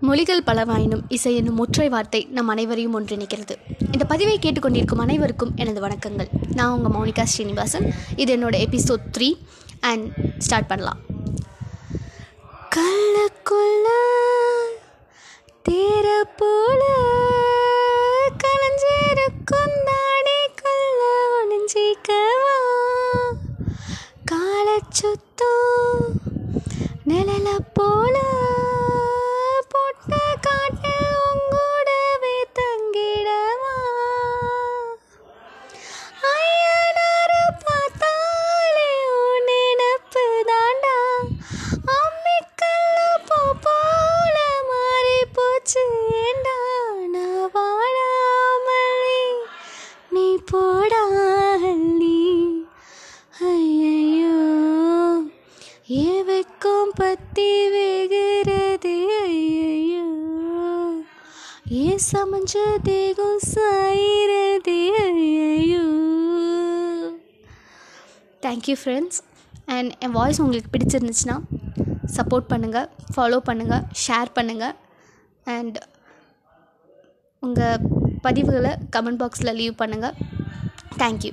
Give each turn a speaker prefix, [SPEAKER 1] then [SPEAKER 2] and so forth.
[SPEAKER 1] மொழிகள் பலவாயினும் இசை என்னும் ஒற்றை வார்த்தை நம் அனைவரையும் ஒன்றிணைக்கிறது. இந்த பதிவை கேட்டுக்கொண்டிருக்கும் அனைவருக்கும் எனது வணக்கங்கள். நான் உங்கள் மௌனிகா ஸ்ரீனிவாசன். இது என்னோட எபிசோட் த்ரீ. அண்ட் ஸ்டார்ட் பண்ணலாம். கள்ளக்குள்ள தேர போல கலைஞ்சிருக்கும் தாடி கள்ள ஒளிஞ்சிக்கவா? நிழல போ ஏவைக்கும் பத்தி வேகிறது ஐயையோ. ஏன் சமைஞ்ச தேகம் சாயிறது ஐயையோ. தேங்க்யூ ஃப்ரெண்ட்ஸ் அண்ட் என் வாய்ஸ் உங்களுக்கு பிடிச்சிருந்துச்சுன்னா சப்போர்ட் பண்ணுங்கள் ஃபாலோ பண்ணுங்கள் ஷேர் பண்ணுங்கள் அண்ட் உங்கள் பதிவுகளை கமெண்ட் பாக்ஸில் லீவ் பண்ணுங்கள் தேங்க்யூ